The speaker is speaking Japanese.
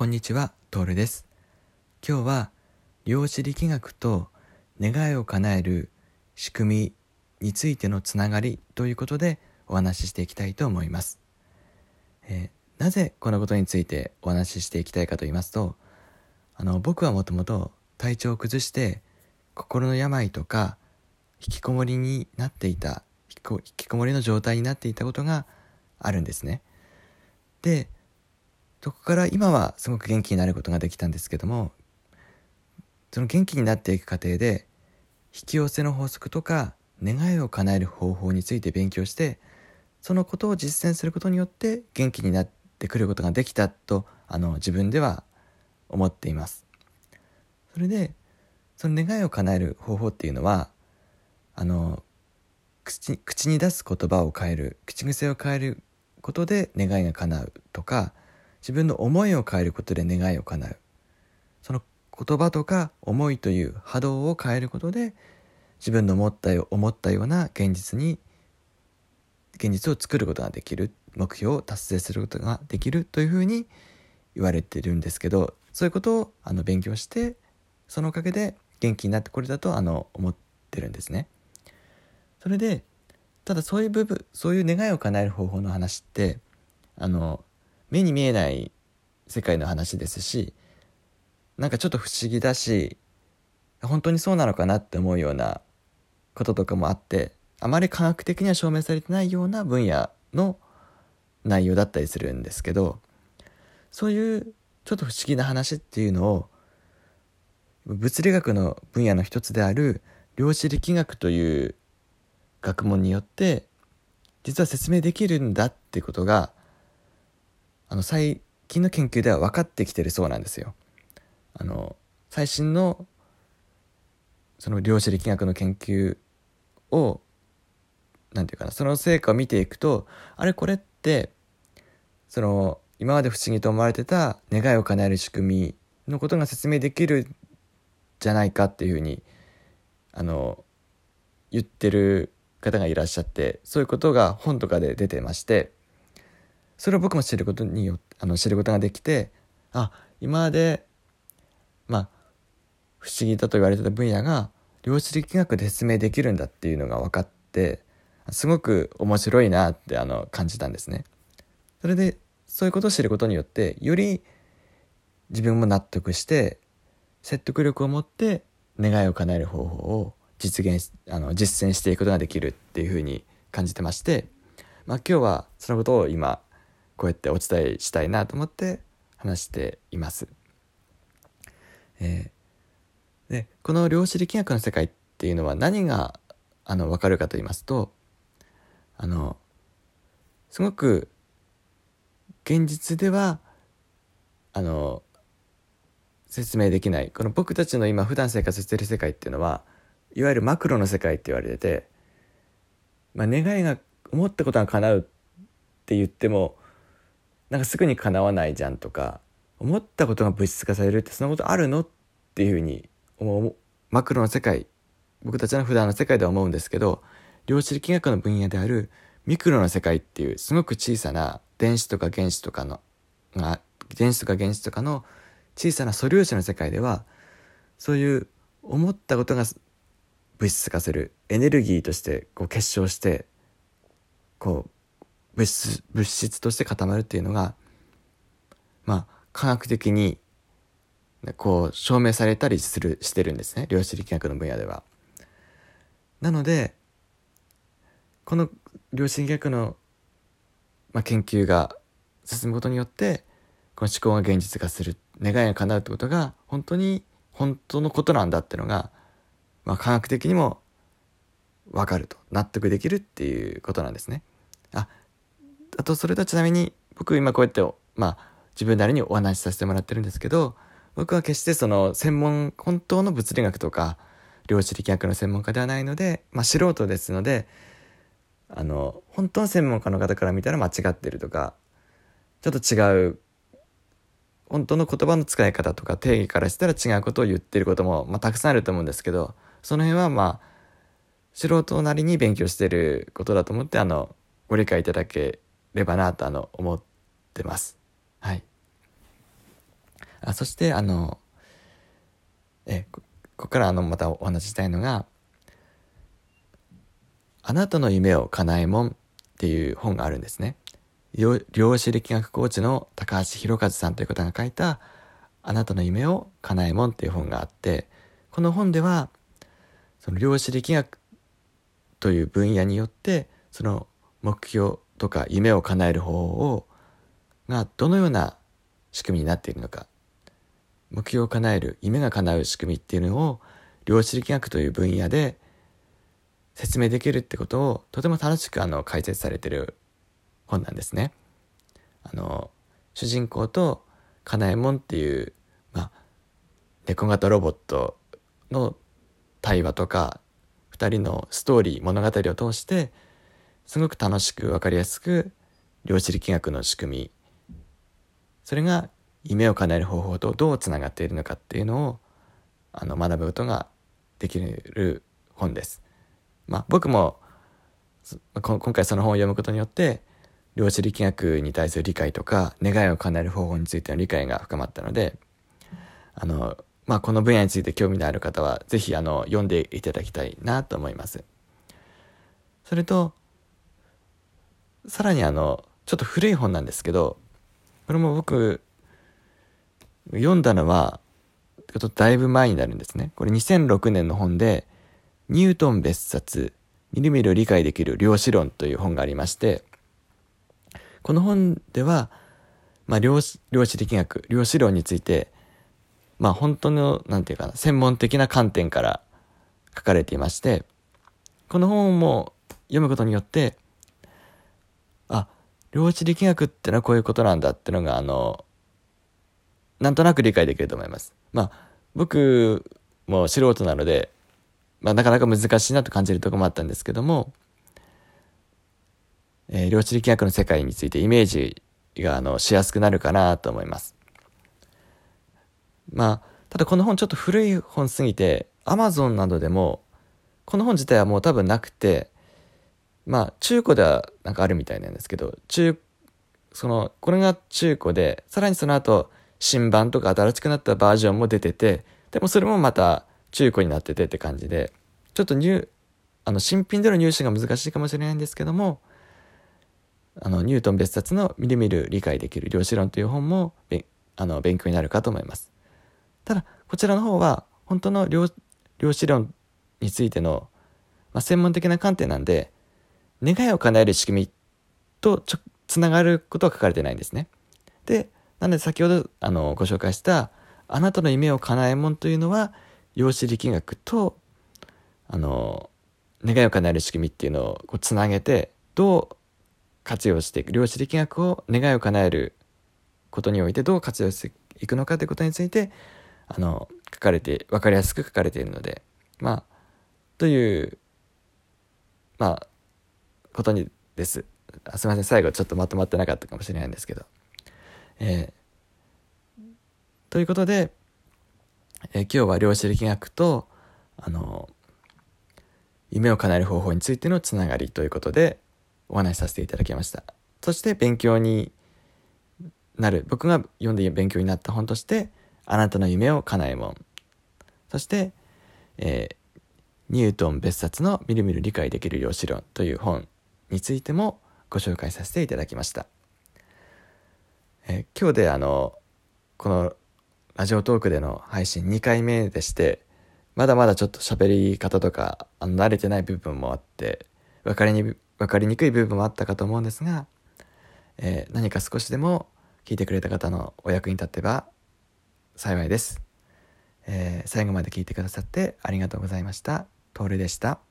こんにちは、トールです。今日は量子力学と願いを叶える仕組みについてのつながりということでお話ししていきたいと思います。えー、なぜこのことについてお話ししていきたいかと言いますと、あの僕はもともと体調を崩して心の病とか引きこもりになっていた引きこもりの状態になっていたことがあるんですね。でそこから今はすごく元気になることができたんですけどもその元気になっていく過程で引き寄せの法則とか願いを叶える方法について勉強してそのことを実践することによって元気になってくることができたとあの自分では思っています。それでその願いを叶える方法っていうのはあの口口に出す言葉を変える口癖を変えることで願いが叶うとか自分の思いを変えることで願いを叶うその言葉とか思いという波動を変えることで自分の思ったよ思ったような現実に現実を作ることができる目標を達成することができるというふうに言われてるんですけどそういうことをあの勉強してそのおかげで元気になってこれたとあの思ってるんですね。それでただそういう部分そういう願いを叶える方法の話ってあの目に見えない世界の話ですしなんかちょっと不思議だし本当にそうなのかなって思うようなこととかもあってあまり科学的には証明されてないような分野の内容だったりするんですけどそういうちょっと不思議な話っていうのを物理学の分野の一つである量子力学という学問によって実は説明できるんだってことがあの最近の研究では分かってきてるそうなんですよ。あの最新のその量子力学の研究を何て言うかなその成果を見ていくとあれこれってその今まで不思議と思われてた願いを叶える仕組みのことが説明できるじゃないかっていうふうにあの言ってる方がいらっしゃってそういうことが本とかで出てましてそれを僕も知ることによあの知ることができてあ今までまあ不思議だと言われてた分野が量子力学で説明できるんだっていうのが分かってすごく面白いなってあの感じたんですね。それでそういうことを知ることによってより自分も納得して説得力を持って願いを叶える方法を実現あの実践していくことができるっていうふうに感じてまして、まあ、今日はそのことを今こうやってお伝えしたいなと思って話しています。えー、でこの量子力学の世界っていうのは何があの分かるかと言いますとあのすごく現実ではあの説明できないこの僕たちの今普段生活している世界っていうのはいわゆるマクロの世界って言われてて、まあ、願いが思ったことが叶うって言ってもなんかすぐに叶わないじゃんとか思ったことが物質化されるってそんなことあるのっていうふうにマクロの世界僕たちの普段の世界では思うんですけど量子力学の分野であるミクロの世界っていうすごく小さな電子とか原子とかの電子とか原子とかの小さな素粒子の世界ではそういう思ったことが物質化するエネルギーとしてこう結晶してこう物質物質として固まるっていうのがまあ科学的にこう証明されたりするしてるんですね量子力学の分野では。なのでこの量子力学の、まあ、研究が進むことによってこの思考が現実化する願いが叶うってことが本当に本当のことなんだっていうのが、まあ、科学的にも分かると納得できるっていうことなんですね。ああとそれとちなみに僕今こうやってまあ自分なりにお話しさせてもらってるんですけど僕は決してその専門本当の物理学とか量子力学の専門家ではないので、まあ、素人ですのであの本当の専門家の方から見たら間違ってるとかちょっと違う本当の言葉の使い方とか定義からしたら違うことを言ってることも、まあ、たくさんあると思うんですけどその辺はまあ素人なりに勉強してることだと思ってあのご理解いただければなとあの思ってます。はい。あそしてあのえここからあのまたお話ししたいのが「あなたの夢を叶えもん」っていう本があるんですね。量子力学コーチの高橋弘和さんという方が書いた「あなたの夢を叶えもん」っていう本があってこの本ではその量子力学という分野によってその目標とか夢を叶える方法をがどのような仕組みになっているのか目標を叶える夢が叶う仕組みっていうのを量子力学という分野で説明できるってことをとても楽しくあの解説されてる本なんですね。あの主人公とかなえもんっていう、まあ、猫型ロボットの対話とか2人のストーリー物語を通してすごく楽しく分かりやすく量子力学の仕組みそれが夢を叶える方法とどうつながっているのかっていうのをあの学ぶことができる本です。まあ、僕も今回その本を読むことによって量子力学に対する理解とか願いを叶える方法についての理解が深まったのであの、まあ、この分野について興味のある方は是非あの読んでいただきたいなと思います。それとさらにあのちょっと古い本なんですけどこれも僕読んだのはちょっとだいぶ前になるんですね。これ2006年の本で「ニュートン別冊みるみる理解できる量子論」という本がありましてこの本では、まあ、量子量子力学量子論についてまあ本当のなんていうかな専門的な観点から書かれていましてこの本も読むことによって量子力学ってのはこういうことなんだってのがあのなんとなく理解できると思います。まあ僕も素人なので、まあ、なかなか難しいなと感じるところもあったんですけども、えー、量子力学の世界についてイメージがあのしやすくなるかなと思います。まあただこの本ちょっと古い本すぎてアマゾンなどでもこの本自体はもう多分なくてまあ中古ではなんかあるみたいなんですけど中そのこれが中古でさらにその後新版とか新しくなったバージョンも出ててでもそれもまた中古になっててって感じでちょっと入あの新品での入手が難しいかもしれないんですけどもあのニュートン別冊のみるみる理解できる量子論という本もあの勉強になるかと思います。ただこちらの方は本当の量量子論についての、まあ、専門的な観点なんで願いを叶える仕組みとつながることは書かれてないんですね。で、なので先ほどあのご紹介したあなたの夢を叶えもんというのは量子力学とあの願いを叶える仕組みっていうのをこうつなげてどう活用していく量子力学を願いを叶えることにおいてどう活用していくのかということについてあの書かれて分かりやすく書かれているのでまあというまあことにです。あすみません、最後ちょっとまとまってなかったかもしれないんですけど。えー、ということで、えー、今日は量子力学と、あの、夢を叶える方法についてのつながりということでお話しさせていただきました。そして勉強になる、僕が読んで勉強になった本として、あなたの夢を叶えもん。そして、えー、ニュートン別冊のみるみる理解できる量子論という本についてもご紹介させていただきました。え今日であのこのラジオトークでの配信2回目でしてまだまだちょっと喋り方とかあの慣れてない部分もあって分かりに分かりにくい部分もあったかと思うんですが、えー、何か少しでも聞いてくれた方のお役に立てば幸いです、えー、最後まで聞いてくださってありがとうございました。トールでした。